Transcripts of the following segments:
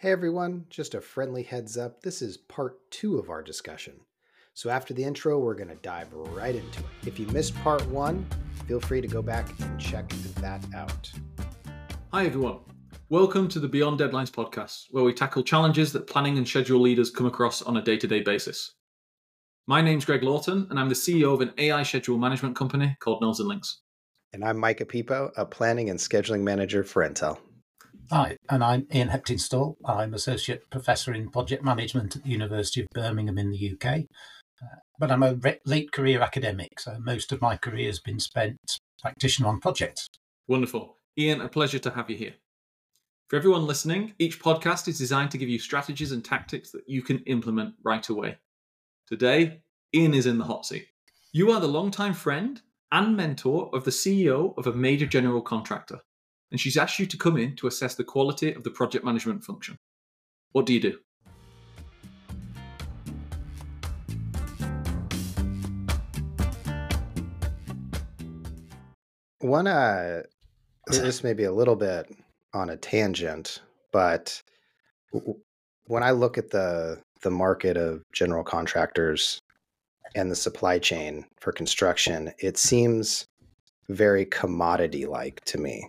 Hey everyone, just a friendly heads up. This is part two of our discussion. So after the intro, we're going to dive right into it. If you missed part one, feel free to go back and check that out. Hi everyone. Welcome to the Beyond Deadlines podcast, where we tackle challenges that planning and schedule leaders come across on a day to day basis. My name's Greg Lawton, and I'm the CEO of an AI schedule management company called Nodes and Links. And I'm Micah Piippo, a planning and scheduling manager for Intel. Hi, and I'm Ian Heptinstall. I'm Associate Professor in Project Management at the University of Birmingham in the UK. Uh, but I'm a re- late career academic, so most of my career has been spent practitioner on projects. Wonderful. Ian, a pleasure to have you here. For everyone listening, each podcast is designed to give you strategies and tactics that you can implement right away. Today, Ian is in the hot seat. You are the longtime friend and mentor of the CEO of a major general contractor and she's asked you to come in to assess the quality of the project management function. What do you do? One, uh, this may be a little bit on a tangent, but when I look at the the market of general contractors and the supply chain for construction, it seems very commodity like to me.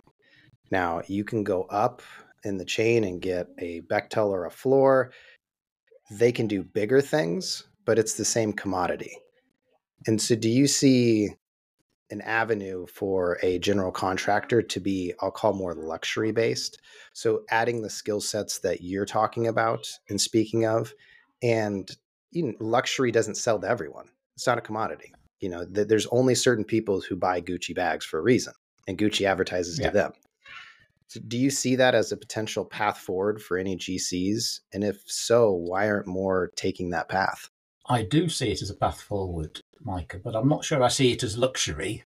Now you can go up in the chain and get a Bechtel or a Fluor. They can do bigger things, but it's the same commodity. And so, do you see an avenue for a general contractor to be, I'll call more luxury based? So, adding the skill sets that you're talking about and speaking of, and luxury doesn't sell to everyone. It's not a commodity. You know, th- there's only certain people who buy Gucci bags for a reason, and Gucci advertises yeah. to them. Do you see that as a potential path forward for any GCs? And if so, why aren't more taking that path? I do see it as a path forward, Micah, but I'm not sure I see it as luxury,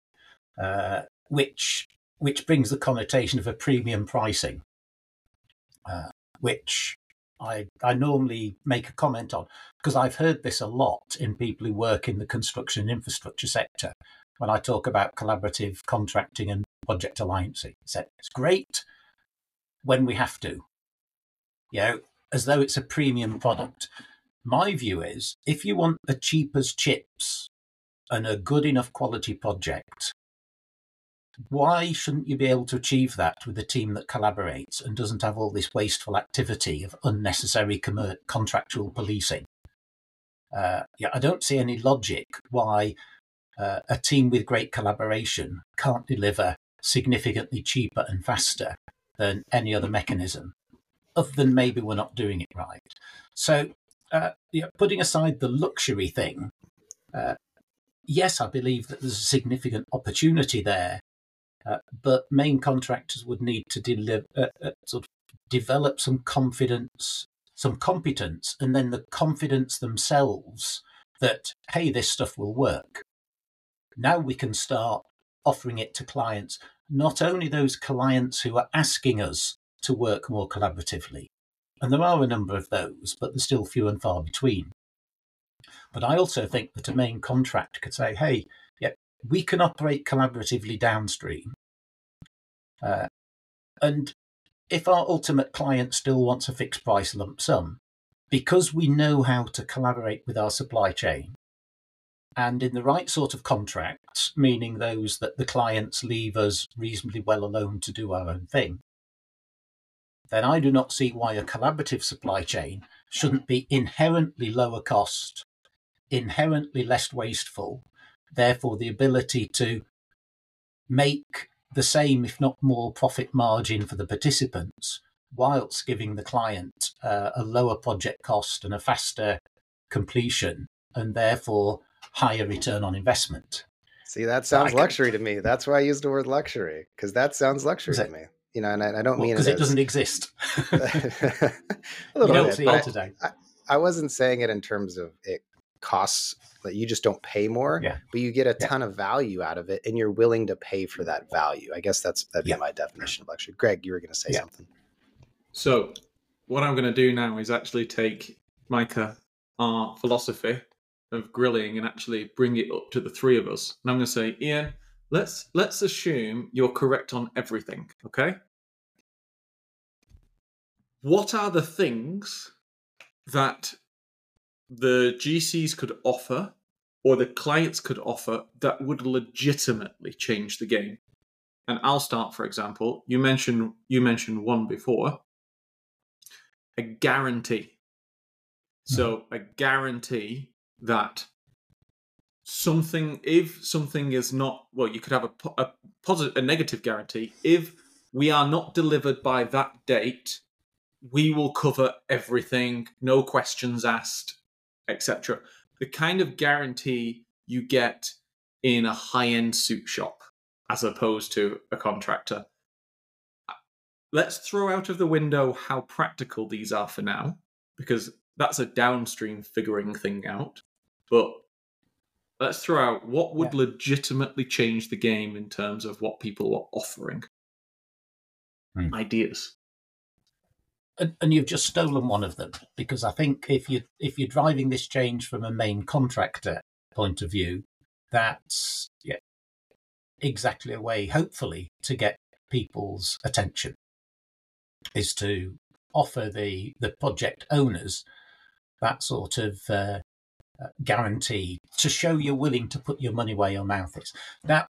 uh, which which brings the connotation of a premium pricing, uh, which I I normally make a comment on because I've heard this a lot in people who work in the construction infrastructure sector when I talk about collaborative contracting and project alliancing. Said it's great when we have to, you know, as though it's a premium product. My view is if you want a cheap as chips and a good enough quality project, why shouldn't you be able to achieve that with a team that collaborates and doesn't have all this wasteful activity of unnecessary com- contractual policing? Uh, yeah, I don't see any logic why uh, a team with great collaboration can't deliver significantly cheaper and faster than any other mechanism, other than maybe we're not doing it right. So, uh, putting aside the luxury thing, uh, yes, I believe that there's a significant opportunity there, uh, but main contractors would need to deliver, uh, uh, sort of develop some confidence, some competence, and then the confidence themselves that hey, this stuff will work. Now we can start offering it to clients, not only those clients who are asking us to work more collaboratively, and there are a number of those, but they're still few and far between. But I also think that a main contract could say, hey, yeah, we can operate collaboratively downstream. Uh, and if our ultimate client still wants a fixed price lump sum, because we know how to collaborate with our supply chain, and in the right sort of contracts, meaning those that the clients leave us reasonably well alone to do our own thing, then I do not see why a collaborative supply chain shouldn't be inherently lower cost, inherently less wasteful, therefore, the ability to make the same, if not more, profit margin for the participants, whilst giving the client uh, a lower project cost and a faster completion, and therefore higher return on investment. See, that sounds luxury to me. That's why I used the word luxury because that sounds luxury to me. You know, and I, I don't well, mean because it, it, doesn't exist. a little you bit, but today. I, I, wasn't saying it in terms of it costs that you just don't pay more, yeah. but you get a ton yeah. of value out of it, and you're willing to pay for that value. I guess that's that'd be yeah. my definition of luxury. Greg, you were going to say something. So, what I'm going to do now is actually take Micah our philosophy of grilling and actually bring it up to the three of us. And I'm going to say, Ian, let's let's assume you're correct on everything, okay? what are the things that the GCs could offer or the clients could offer that would legitimately change the game? And I'll start, for example. You mentioned you mentioned one before. A guarantee. So a guarantee that something if something is not well you could have a, a positive a negative guarantee. If we are not delivered by that date we will cover everything no questions asked etc the kind of guarantee you get in a high-end suit shop as opposed to a contractor. Let's throw out of the window how practical these are for now because that's a downstream figuring thing out but let's throw out what would yeah. legitimately change the game in terms of what people are offering. Hmm. Ideas. And, and, you've just stolen one of them because I think if you if you're driving this change from a main contractor point of view, that's yeah, exactly a way, hopefully, to get people's attention is to offer the the project owners that sort of uh, guarantee to show you're willing to put your money where your mouth is. That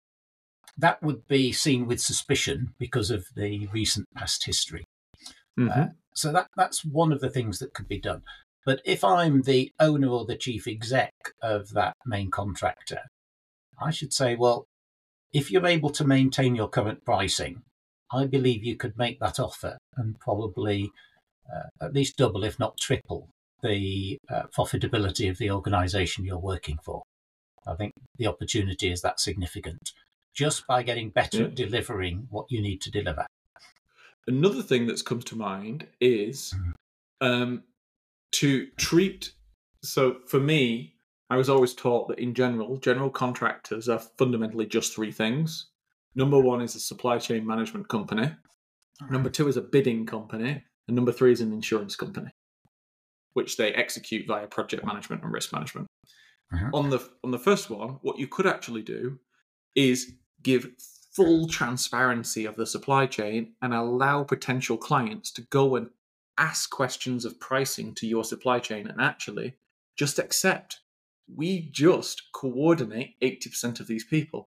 that would be seen with suspicion because of the recent past history. Mm-hmm. Uh, so that that's one of the things that could be done. But if I'm the owner or the chief exec of that main contractor, I should say, well, if you're able to maintain your current pricing, I believe you could make that offer and probably uh, at least double, if not triple, the uh, profitability of the organization you're working for. I think the opportunity is that significant just by getting better yeah. at delivering what you need to deliver. Another thing that's come to mind is mm-hmm. um, to treat. So for me, I was always taught that in general, general contractors are fundamentally just three things. Number one is a supply chain management company. Number two is a bidding company. And number three is an insurance company which they execute via project management and risk management. Uh-huh. On the on the first one, what you could actually do is give full transparency of the supply chain and allow potential clients to go and ask questions of pricing to your supply chain and actually just accept we just coordinate 80% of these people.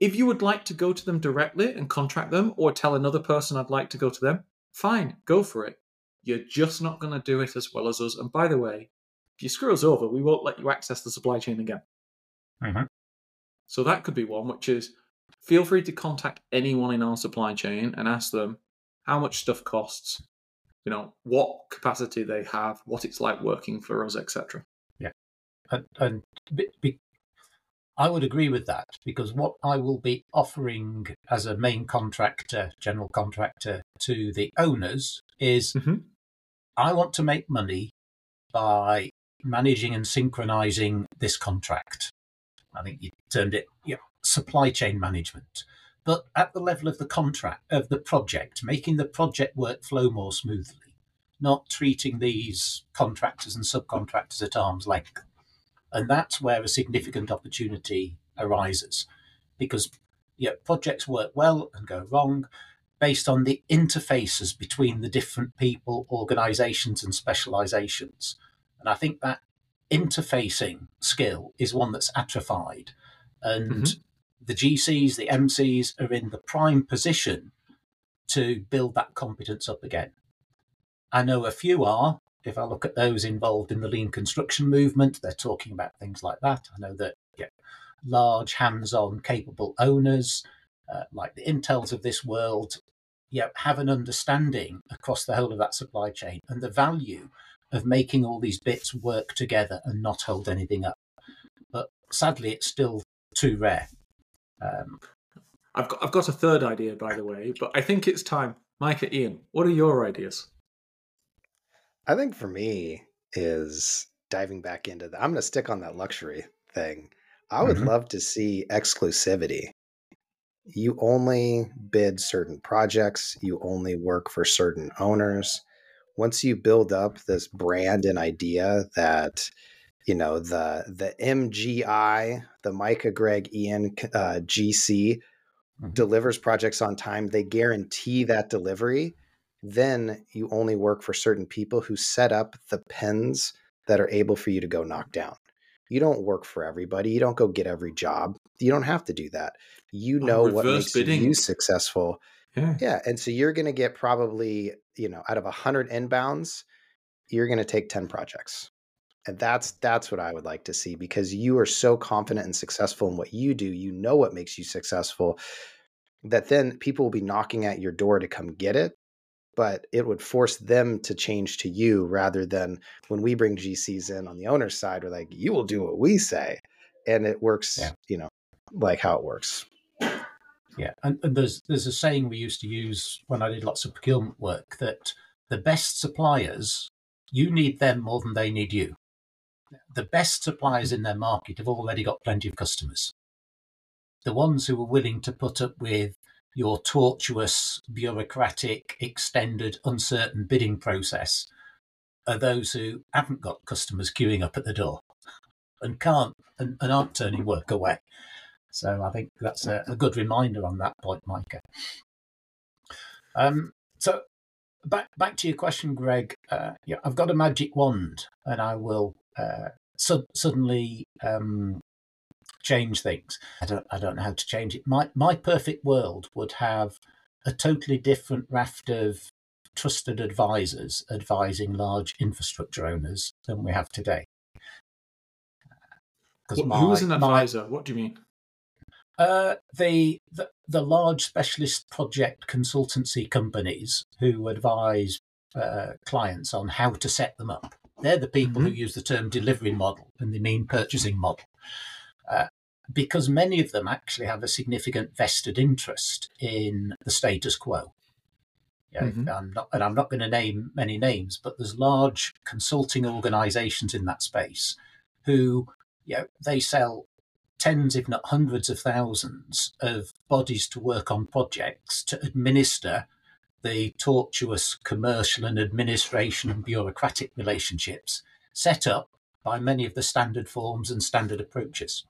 If you would like to go to them directly and contract them or tell another person I'd like to go to them, fine, go for it. You're just not going to do it as well as us. And by the way, if you screw us over, we won't let you access the supply chain again. Mm-hmm. So that could be one, which is feel free to contact anyone in our supply chain and ask them how much stuff costs, you know, what capacity they have, what it's like working for us, etc. Yeah, and, and be, be, I would agree with that because what I will be offering as a main contractor, general contractor to the owners is mm-hmm. I want to make money by managing and synchronizing this contract. I think you termed it yeah, supply chain management. But at the level of the contract, of the project, making the project workflow more smoothly, not treating these contractors and subcontractors at arm's length. And that's where a significant opportunity arises because yeah, projects work well and go wrong, based on the interfaces between the different people, organizations, and specializations. And I think that interfacing skill is one that's atrophied. And mm-hmm. the GCs, the MCs are in the prime position to build that competence up again. I know a few are. If I look at those involved in the lean construction movement, they're talking about things like that. I know that yeah, large, hands on, capable owners uh, like the Intels of this world, know, have an understanding across the whole of that supply chain and the value of making all these bits work together and not hold anything up. But sadly, it's still too rare. Um, I've got I've got a third idea, by the way, but I think it's time. Micah, Ian, what are your ideas? I think for me is diving back into the. I'm going to stick on that luxury thing. I would mm-hmm. love to see exclusivity you only bid certain projects, you only work for certain owners. Once you build up this brand and idea that you know the the MGI, the Micah Greg Ian uh, GC mm-hmm. delivers projects on time, they guarantee that delivery. Then you only work for certain people who set up the pens that are able for you to go knock down. You don't work for everybody. You don't go get every job. You don't have to do that. You know what makes bidding. you successful. Yeah. Yeah. And so you're going to get probably, you know, out of 100 inbounds, you're going to take 10 projects. And that's that's what I would like to see because you are so confident and successful in what you do. You know what makes you successful that then people will be knocking at your door to come get it, but it would force them to change to you rather than when we bring GCs in on the owner's side, we're like, you will do what we say. And it works, Yeah. you know, like how it works. Yeah, and, and there's there's a saying we used to use when I did lots of procurement work that the best suppliers you need them more than they need you. The best suppliers in their market have already got plenty of customers. The ones who are willing to put up with your tortuous, bureaucratic, extended, uncertain bidding process are those who haven't got customers queuing up at the door and can't and, and aren't turning work away. So I think that's a, a good reminder on that point, Micah. Um, so back back to your question, Greg. Uh, yeah, I've got a magic wand, and I will uh, su- suddenly um, change things. I don't I don't know how to change it. My my perfect world would have a totally different raft of trusted advisors advising large infrastructure owners than we have today. Because Wh- Who is an advisor? What do you mean? uh, the, the the large specialist project consultancy companies who advise uh, clients on how to set them up. They're the people who use the term delivery model and they mean purchasing model. Because many of them actually have a significant vested interest in the status quo. Yeah, Mhm. I'm not, and I'm not going to name many names, but there's large consulting organisations in that space who, you know, they sell tens, if not hundreds of thousands of bodies to work on projects to administer the tortuous commercial and administration and bureaucratic relationships set up by many of the standard forms and standard approaches.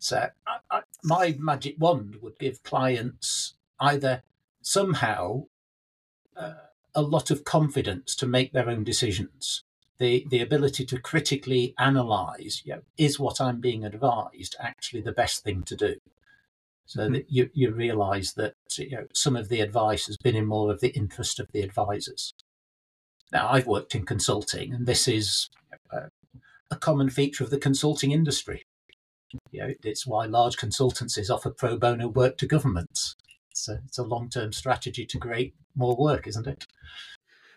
So, I, I, my magic wand would give clients either somehow uh, a lot of confidence to make their own decisions the the ability to critically analyze you know, is what I'm being advised actually the best thing to do, so Mhm. that you you realise that you know some of the advice has been in more of the interest of the advisors. Now I've worked in consulting, and this is uh, a common feature of the consulting industry. You know, it's why large consultancies offer pro bono work to governments. It's a, it's a long term strategy to create more work, isn't it?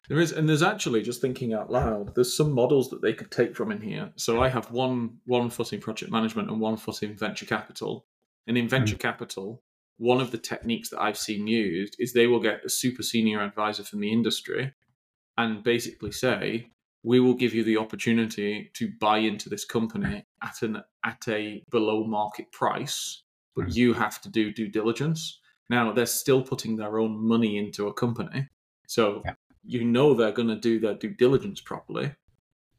There is, and there's actually just thinking out loud. There's some models that they could take from in here. So I have one one foot in project management and one foot in venture capital. And in venture hmm. capital, one of the techniques that I've seen used is they will get a super senior advisor from the industry, and basically say, "We will give you the opportunity to buy into this company at an at a below market price, but Mhm. you have to do due diligence." Now they're still putting their own money into a company, so Yeah. you know they're going to do their due diligence properly,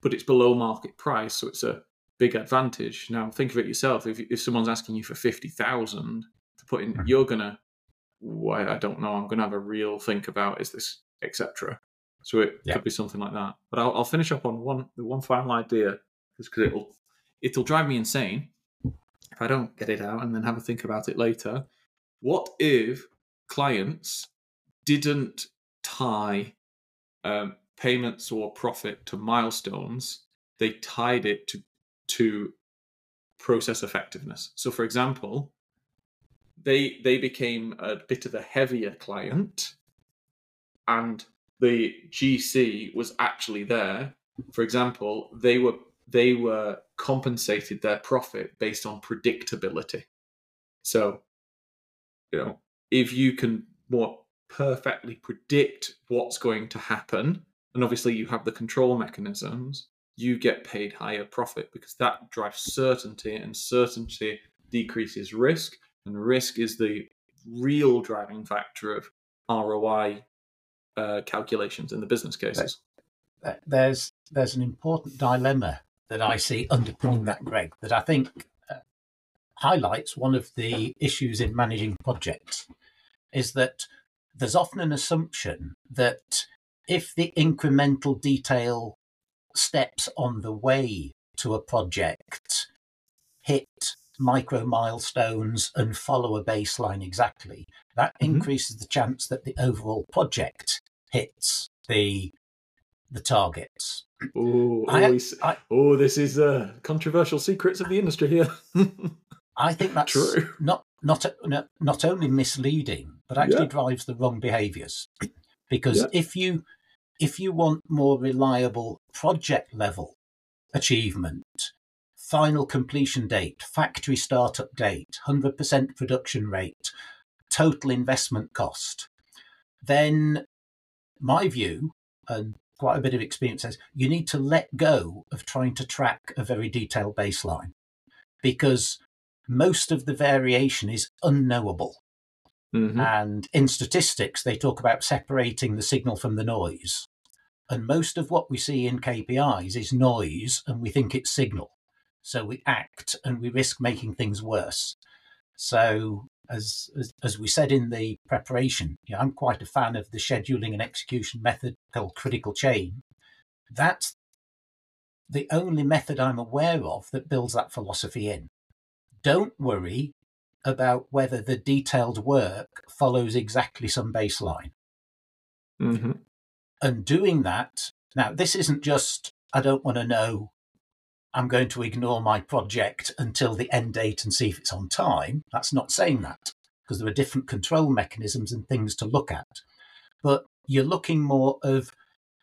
but it's below market price, so it's a big advantage. Now think of it yourself: if if someone's asking you for fifty thousand to put in, Mhm. you're gonna, why I don't know, I'm gonna have a real think about is this etc. So it Yeah. could be something like that. But I'll, I'll finish up on one the one final idea because it'll it'll drive me insane if I don't get it out and then have a think about it later. What if clients didn't tie um, payments or profit to milestones? They tied it to to process effectiveness. So, for example, they they became a bit of a heavier client, and the GC was actually there. For example, they were they were compensated their profit based on predictability. So, you know, if you can more perfectly predict what's going to happen, and obviously you have the control mechanisms, you get paid higher profit because that drives certainty, and certainty decreases risk, and risk is the real driving factor of ROI uh, calculations in the business cases. there's there's an important dilemma that I see underpinning that, Greg, that I think uh, highlights one of the issues in managing projects. Is that there's often an assumption that if the incremental detail steps on the way to a project hit micro milestones and follow a baseline exactly, that mm-hmm. increases the chance that the overall project hits the the targets. Oh, oh, this is uh, controversial secrets of the industry here. I think that's True. not not not only misleading, but actually yeah. drives the wrong behaviours. Because yeah. if you if you want more reliable project level achievement, final completion date, factory startup date, 100% production rate, total investment cost, then my view, and quite a bit of experience says, you need to let go of trying to track a very detailed baseline because most of the variation is unknowable. Mm-hmm. And in statistics, they talk about separating the signal from the noise. And most of what we see in KPIs is noise, and we think it's signal. So we act and we risk making things worse. So, as, as, as we said in the preparation, yeah, I'm quite a fan of the scheduling and execution method called critical chain. That's the only method I'm aware of that builds that philosophy in. Don't worry about whether the detailed work follows exactly some baseline. Mm-hmm. And doing that, now, this isn't just, I don't want to know, I'm going to ignore my project until the end date and see if it's on time. That's not saying that, because there are different control mechanisms and things to look at. But you're looking more of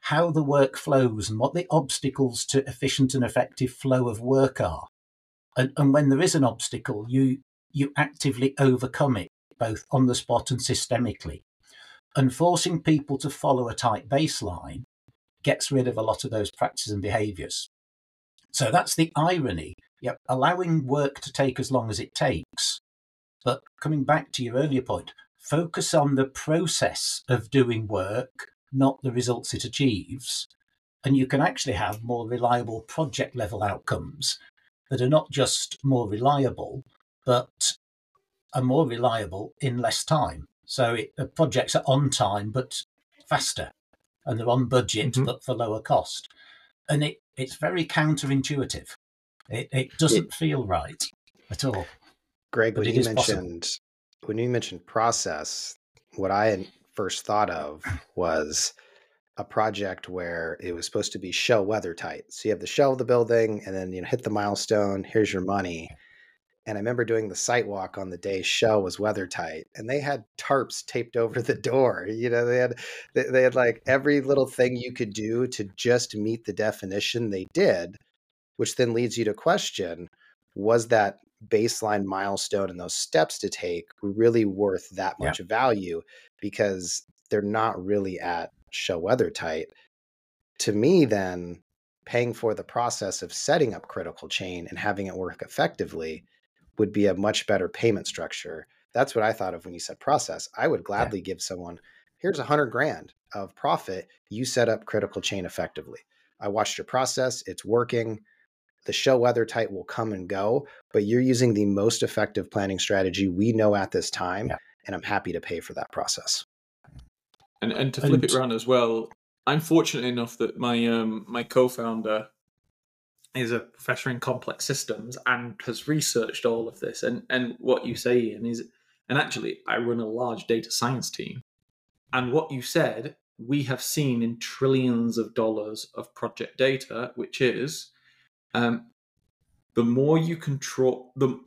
how the work flows and what the obstacles to efficient and effective flow of work are. And, and when there is an obstacle, you you actively overcome it both on the spot and systemically. And forcing people to follow a tight baseline gets rid of a lot of those practices and behaviors. So that's the irony. Yep, allowing work to take as long as it takes. But coming back to your earlier point, focus on the process of doing work, not the results it achieves. And you can actually have more reliable project level outcomes that are not just more reliable, but are more reliable in less time. So it, the projects are on time but faster, and they're on budget mm-hmm. but for lower cost. And it, it's very counterintuitive. It, it doesn't it, feel right at all. Greg, when you mentioned possible. when you mentioned process, what I first thought of was a project where it was supposed to be shell weather tight. So you have the shell of the building, and then you know hit the milestone. Here's your money. And I remember doing the site walk on the day shell was weather tight, and they had tarps taped over the door. You know, they had they, they had like every little thing you could do to just meet the definition. They did, which then leads you to question: Was that baseline milestone and those steps to take really worth that much yeah. value? Because they're not really at show weather tight. To me, then paying for the process of setting up critical chain and having it work effectively would be a much better payment structure. That's what I thought of when you said process. I would gladly yeah. give someone, here's a hundred grand of profit. You set up critical chain effectively. I watched your process. It's working. The show weather tight will come and go, but you're using the most effective planning strategy we know at this time. Yeah. And I'm happy to pay for that process. And and to flip and, it around as well, I'm fortunate enough that my um my co-founder is a professor in complex systems and has researched all of this. And and what you say, Ian, is and actually I run a large data science team. And what you said, we have seen in trillions of dollars of project data, which is um, the more you control the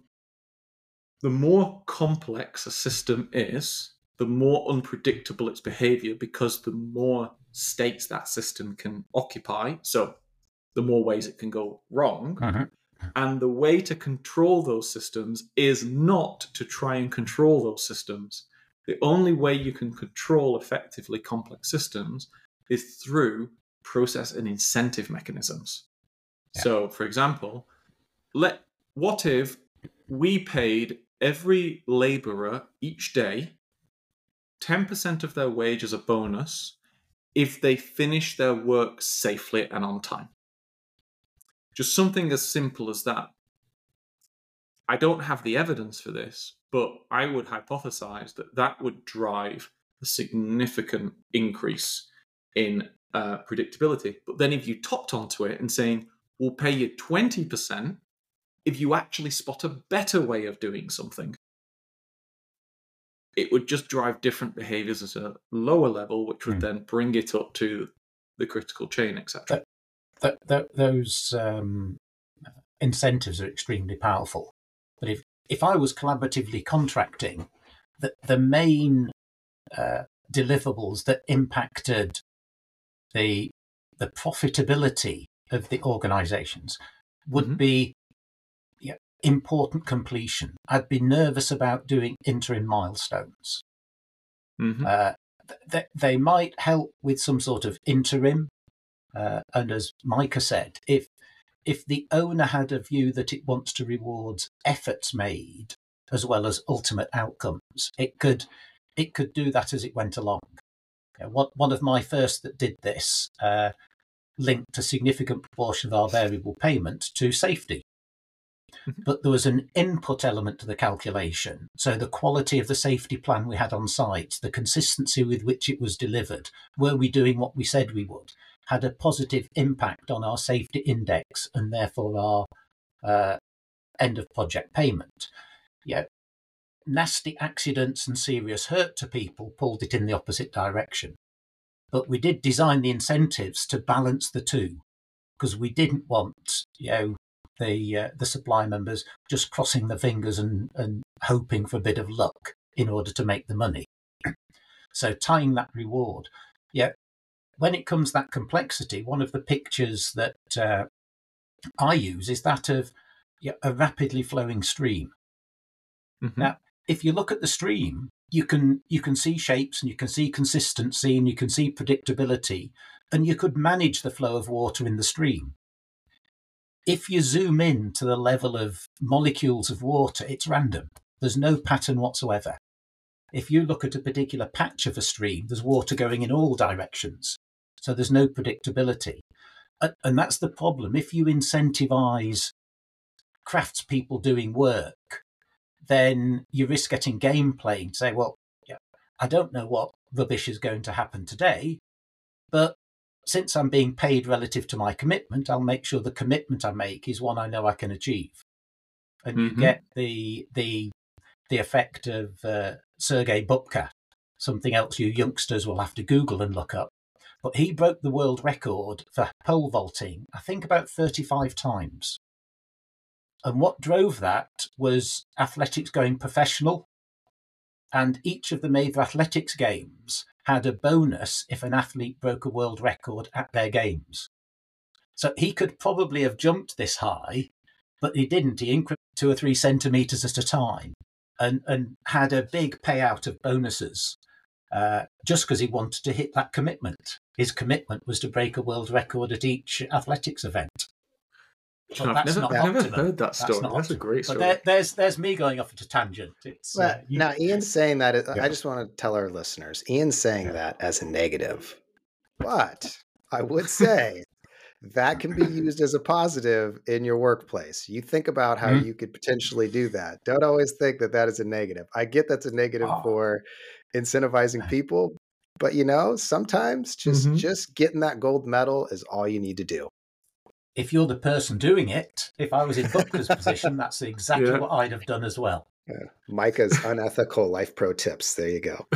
the more complex a system is, the more unpredictable its behavior because the more states that system can occupy. So the more ways it can go wrong. Uh-huh. And the way to control those systems is not to try and control those systems. The only way you can control effectively complex systems is through process and incentive mechanisms. Yeah. So, for example, let what if we paid every laborer each day 10% of their wage as a bonus if they finish their work safely and on time? Just something as simple as that. I don't have the evidence for this, but I would hypothesize that that would drive a significant increase in uh, predictability. But then if you topped onto it and saying, we'll pay you 20% if you actually spot a better way of doing something, it would just drive different behaviors at a lower level, which would mm. then bring it up to the critical chain, etc. Th- th- those um, incentives are extremely powerful. But if, if I was collaboratively contracting, the, the main uh, deliverables that impacted the the profitability of the organizations would mm-hmm. be yeah, important completion. I'd be nervous about doing interim milestones. Mm-hmm. Uh, th- they might help with some sort of interim. Uh, and as Micah said, if if the owner had a view that it wants to reward efforts made as well as ultimate outcomes, it could it could do that as it went along. One, one of my first that did this uh, linked a significant proportion of our variable payment to safety. Mm-hmm. But there was an input element to the calculation. So the quality of the safety plan we had on site, the consistency with which it was delivered, were we doing what we said we would, had a positive impact on our safety index and therefore our uh, end of project payment. Yeah, nasty accidents and serious hurt to people pulled it in the opposite direction. But we did design the incentives to balance the two because we didn't want, you know, the uh, the supply members just crossing the fingers and, and hoping for a bit of luck in order to make the money. so tying that reward, yeah. When it comes to that complexity, one of the pictures that uh, I use is that of a rapidly flowing stream. Mm-hmm. Now, if you look at the stream, you can you can see shapes and you can see consistency and you can see predictability, and you could manage the flow of water in the stream. If you zoom in to the level of molecules of water, it's random. There's no pattern whatsoever. If you look at a particular patch of a stream, there's water going in all directions. So there's no predictability. And that's the problem. If you incentivize craftspeople doing work then you risk getting game playing. Say, well, yeah, I don't know what rubbish is going to happen today, but since I'm being paid relative to my commitment, I'll make sure the commitment I make is one I know I can achieve. And mm-hmm. you get the the the effect of uh, Sergei Bubka, something else you youngsters will have to Google and look up. But he broke the world record for pole vaulting, I think about 35 times. And what drove that was athletics going professional. And each of the major athletics games had a bonus if an athlete broke a world record at their games. So he could probably have jumped this high, but he didn't. He increased two or three centimeters at a time and, and had a big payout of bonuses uh, just because he wanted to hit that commitment. His commitment was to break a world record at each athletics event. Well, I've never, I've never heard that story. That's, that's a great story. There, there's there's me going off into tangent. It's well, uh, you, now Ian's saying that. Yeah. I just want to tell our listeners, Ian's saying yeah. that as a negative, but I would say that can be used as a positive in your workplace. You think about how mm-hmm. you could potentially do that. Don't always think that that is a negative. I get that's a negative oh. for incentivizing people, but you know, sometimes just mm-hmm. just getting that gold medal is all you need to do if you're the person doing it, if I was in Bubka's position, that's exactly yeah. what I'd have done as well. Yeah. Micah's unethical life pro tips. There you go.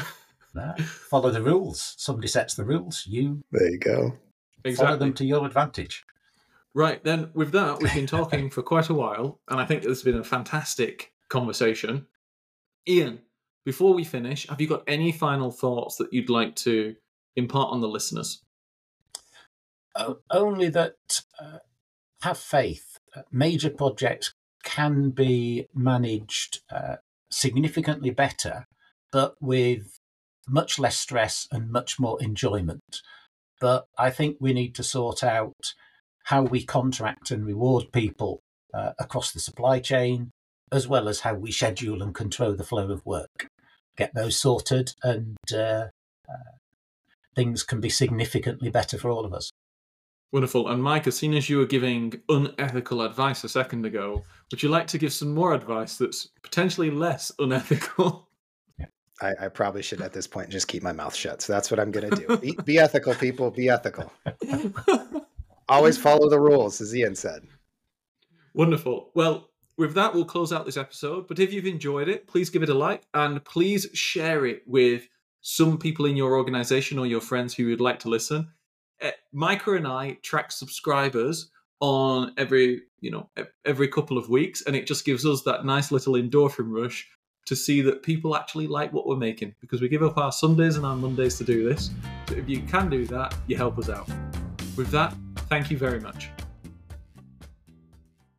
follow the rules. Somebody sets the rules. You there you go. Exactly. Follow them to your advantage. Right then, with that, we've been talking for quite a while, and I think this has been a fantastic conversation. Ian, before we finish, have you got any final thoughts that you'd like to impart on the listeners? only that uh, have faith. Major projects can be managed uh, significantly better, but with much less stress and much more enjoyment. But I think we need to sort out how we contract and reward people uh, across the supply chain, as well as how we schedule and control the flow of work. Get those sorted, and uh, uh, things can be significantly better for all of us. Wonderful. And Mike, as soon as you were giving unethical advice a second ago, would you like to give some more advice that's potentially less unethical? I, I, probably should at this point just keep my mouth shut. So that's what I'm going to do. Be, be, ethical, people. Be ethical. Always follow the rules, as Ian said. Wonderful. Well, with that, we'll close out this episode. But if you've enjoyed it, please give it a like and please share it with some people in your organization or your friends who would like to listen. Uh, Micah and I track subscribers on every you know every couple of weeks, and it just gives us that nice little endorphin rush to see that people actually like what we're making because we give up our Sundays and our Mondays to do this. So if you can do that, you help us out. With that, thank you very much.